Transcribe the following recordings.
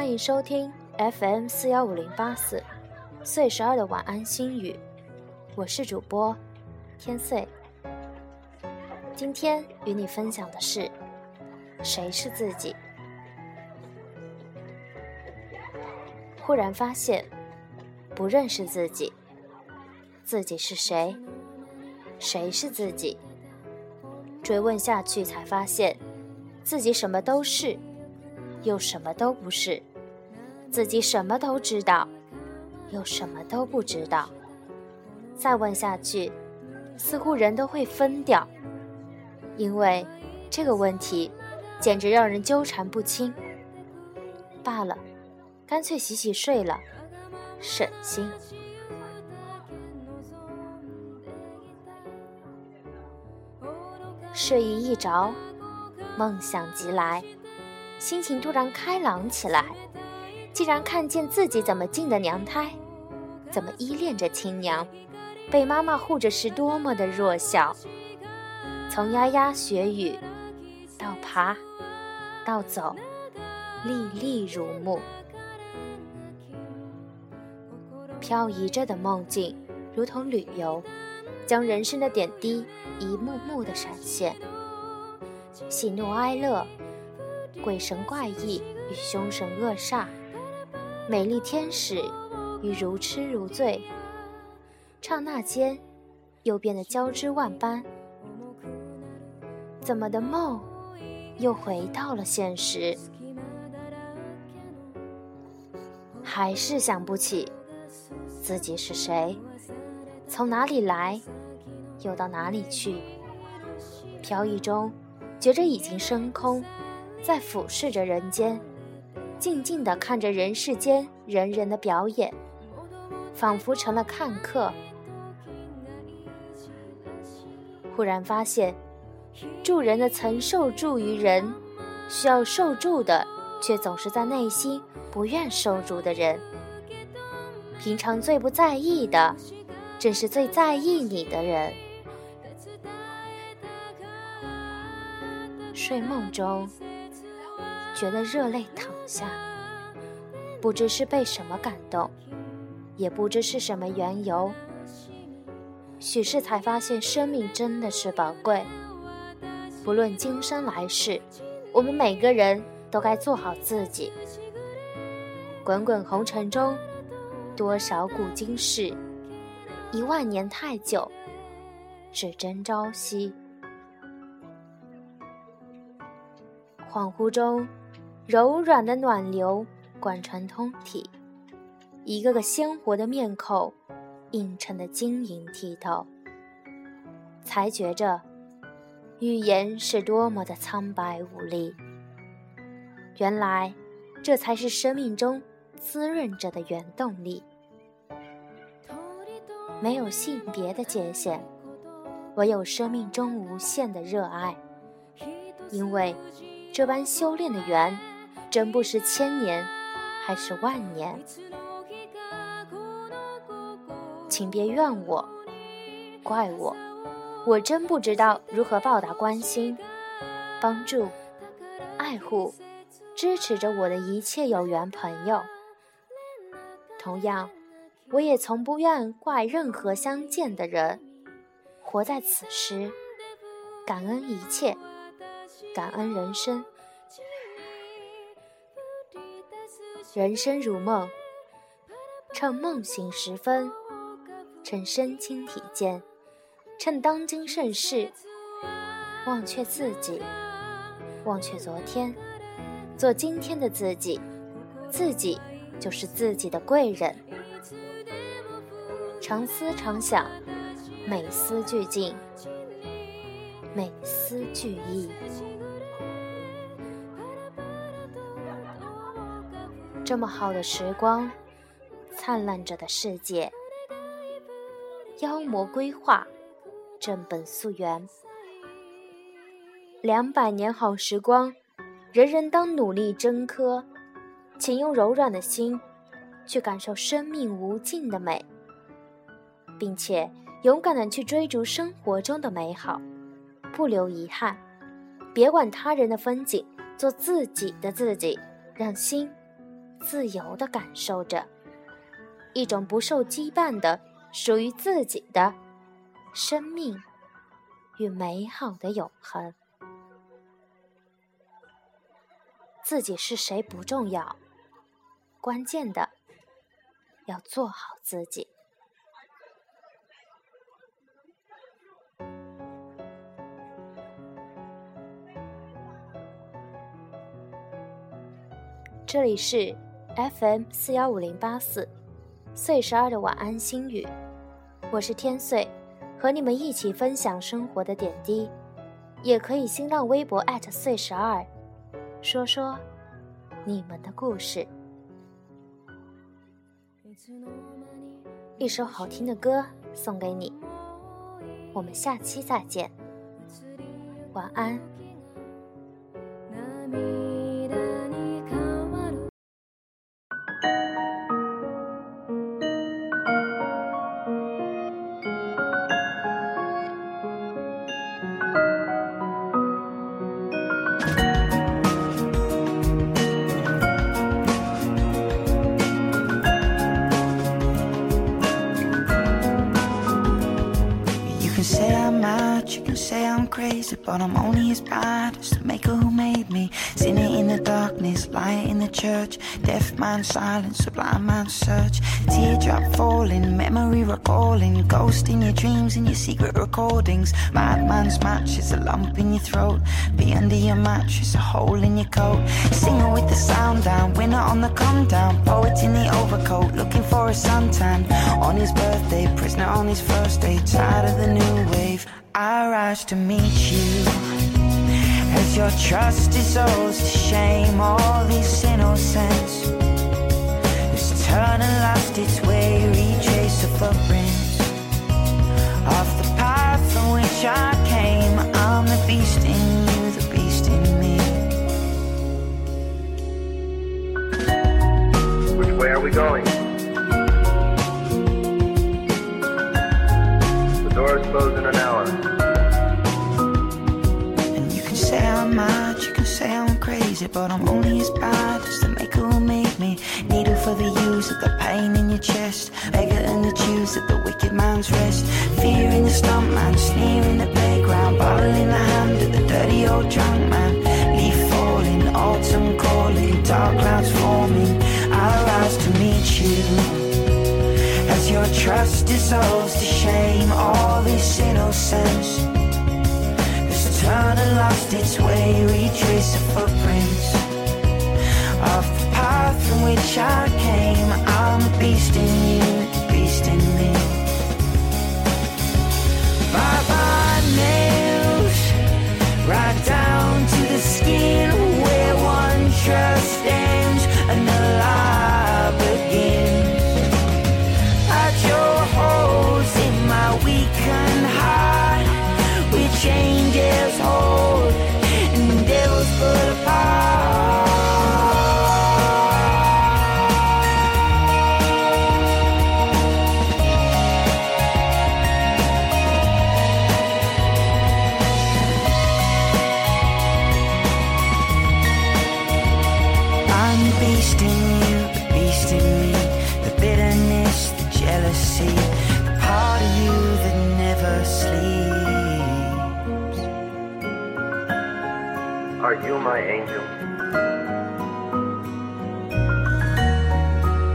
欢迎收听 FM 四幺五零八四岁十二的晚安心语，我是主播天岁。今天与你分享的是：谁是自己？忽然发现，不认识自己，自己是谁？谁是自己？追问下去，才发现自己什么都是，又什么都不是；自己什么都知道，又什么都不知道。再问下去，似乎人都会疯掉，因为这个问题简直让人纠缠不清。罢了，干脆洗洗睡了，省心。睡意一着，梦想即来，心情突然开朗起来。既然看见自己怎么进的娘胎，怎么依恋着亲娘，被妈妈护着是多么的弱小。从牙牙学语，到爬，到走，历历如目。漂移着的梦境，如同旅游。将人生的点滴一幕幕的闪现，喜怒哀乐，鬼神怪异与凶神恶煞，美丽天使与如痴如醉，刹那间又变得交织万般。怎么的梦又回到了现实？还是想不起自己是谁，从哪里来？又到哪里去？飘逸中，觉着已经升空，在俯视着人间，静静地看着人世间人人的表演，仿佛成了看客。忽然发现，助人的曾受助于人，需要受助的，却总是在内心不愿受助的人。平常最不在意的，正是最在意你的人。睡梦中，觉得热泪淌下，不知是被什么感动，也不知是什么缘由。许是才发现，生命真的是宝贵。不论今生来世，我们每个人都该做好自己。滚滚红尘中，多少古今事，一万年太久，只争朝夕。恍惚中，柔软的暖流贯穿通体，一个个鲜活的面孔映衬得晶莹剔透，才觉着语言是多么的苍白无力。原来，这才是生命中滋润着的原动力。没有性别的界限，唯有生命中无限的热爱，因为。这般修炼的缘，真不是千年，还是万年？请别怨我，怪我，我真不知道如何报答关心、帮助、爱护、支持着我的一切有缘朋友。同样，我也从不愿怪任何相见的人。活在此时，感恩一切。感恩人生，人生如梦，趁梦醒时分，趁身轻体健，趁当今盛世，忘却自己，忘却昨天，做今天的自己，自己就是自己的贵人。常思常想，每思俱进，每思俱意。这么好的时光，灿烂着的世界，妖魔归化，正本溯源。两百年好时光，人人当努力争科，请用柔软的心去感受生命无尽的美，并且勇敢的去追逐生活中的美好，不留遗憾。别管他人的风景，做自己的自己，让心。自由地感受着一种不受羁绊的属于自己的生命与美好的永恒。自己是谁不重要，关键的要做好自己。这里是 FM 四幺五零八四岁十二的晚安心语，我是天岁，和你们一起分享生活的点滴，也可以新浪微博岁十二，说说你们的故事。一首好听的歌送给你，我们下期再见，晚安。But I'm only as bad as the maker who made me. Sinner in the darkness, liar in the church. Deaf man silence, a blind man search. Teardrop falling, memory recalling. Ghost in your dreams and your secret recordings. Madman's match is a lump in your throat. Be under your mattress, a hole in your coat. Singer with the sound down, winner on the come down. Poet in the overcoat, looking for a suntan. On his birthday, prisoner on his first day. Tired of the new wave. I rise to meet you. As your trust dissolves to shame All this innocence. Has turned and lost its way Retrace the footprints say you can say I'm crazy, but I'm only as bad as the maker who made me. Needle for the use of the pain in your chest. Beggar in the Jews at the wicked man's rest. Fear in the stump man, sneer in the playground. Bottle in the hand of the dirty old drunk man. Leaf falling, autumn calling, dark clouds forming. I rise to meet you As your trust dissolves to shame All this innocence lost its way Retrace the footprints Of the path from which I came. I'm the beast in you, beast in you, the beast in me, the bitterness, the jealousy, the part of you that never sleeps. Are you my angel?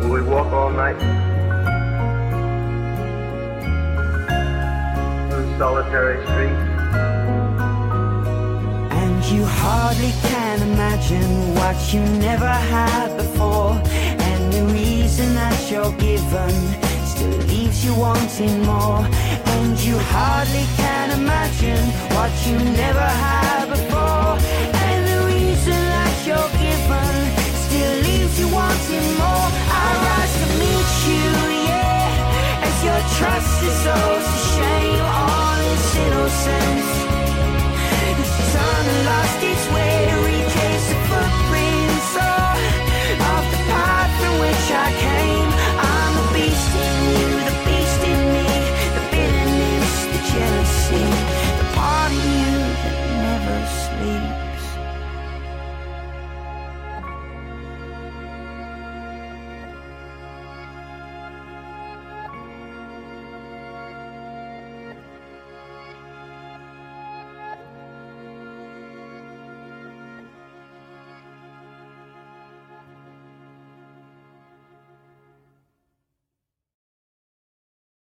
Will we walk all night? Through solitary streets? You hardly can imagine what you never had before. And the reason that you're given still leaves you wanting more. And you hardly can imagine what you never had before. And the reason that you're given still leaves you wanting more. I rise to meet you, yeah. As your trust is owed to shame, all is innocent.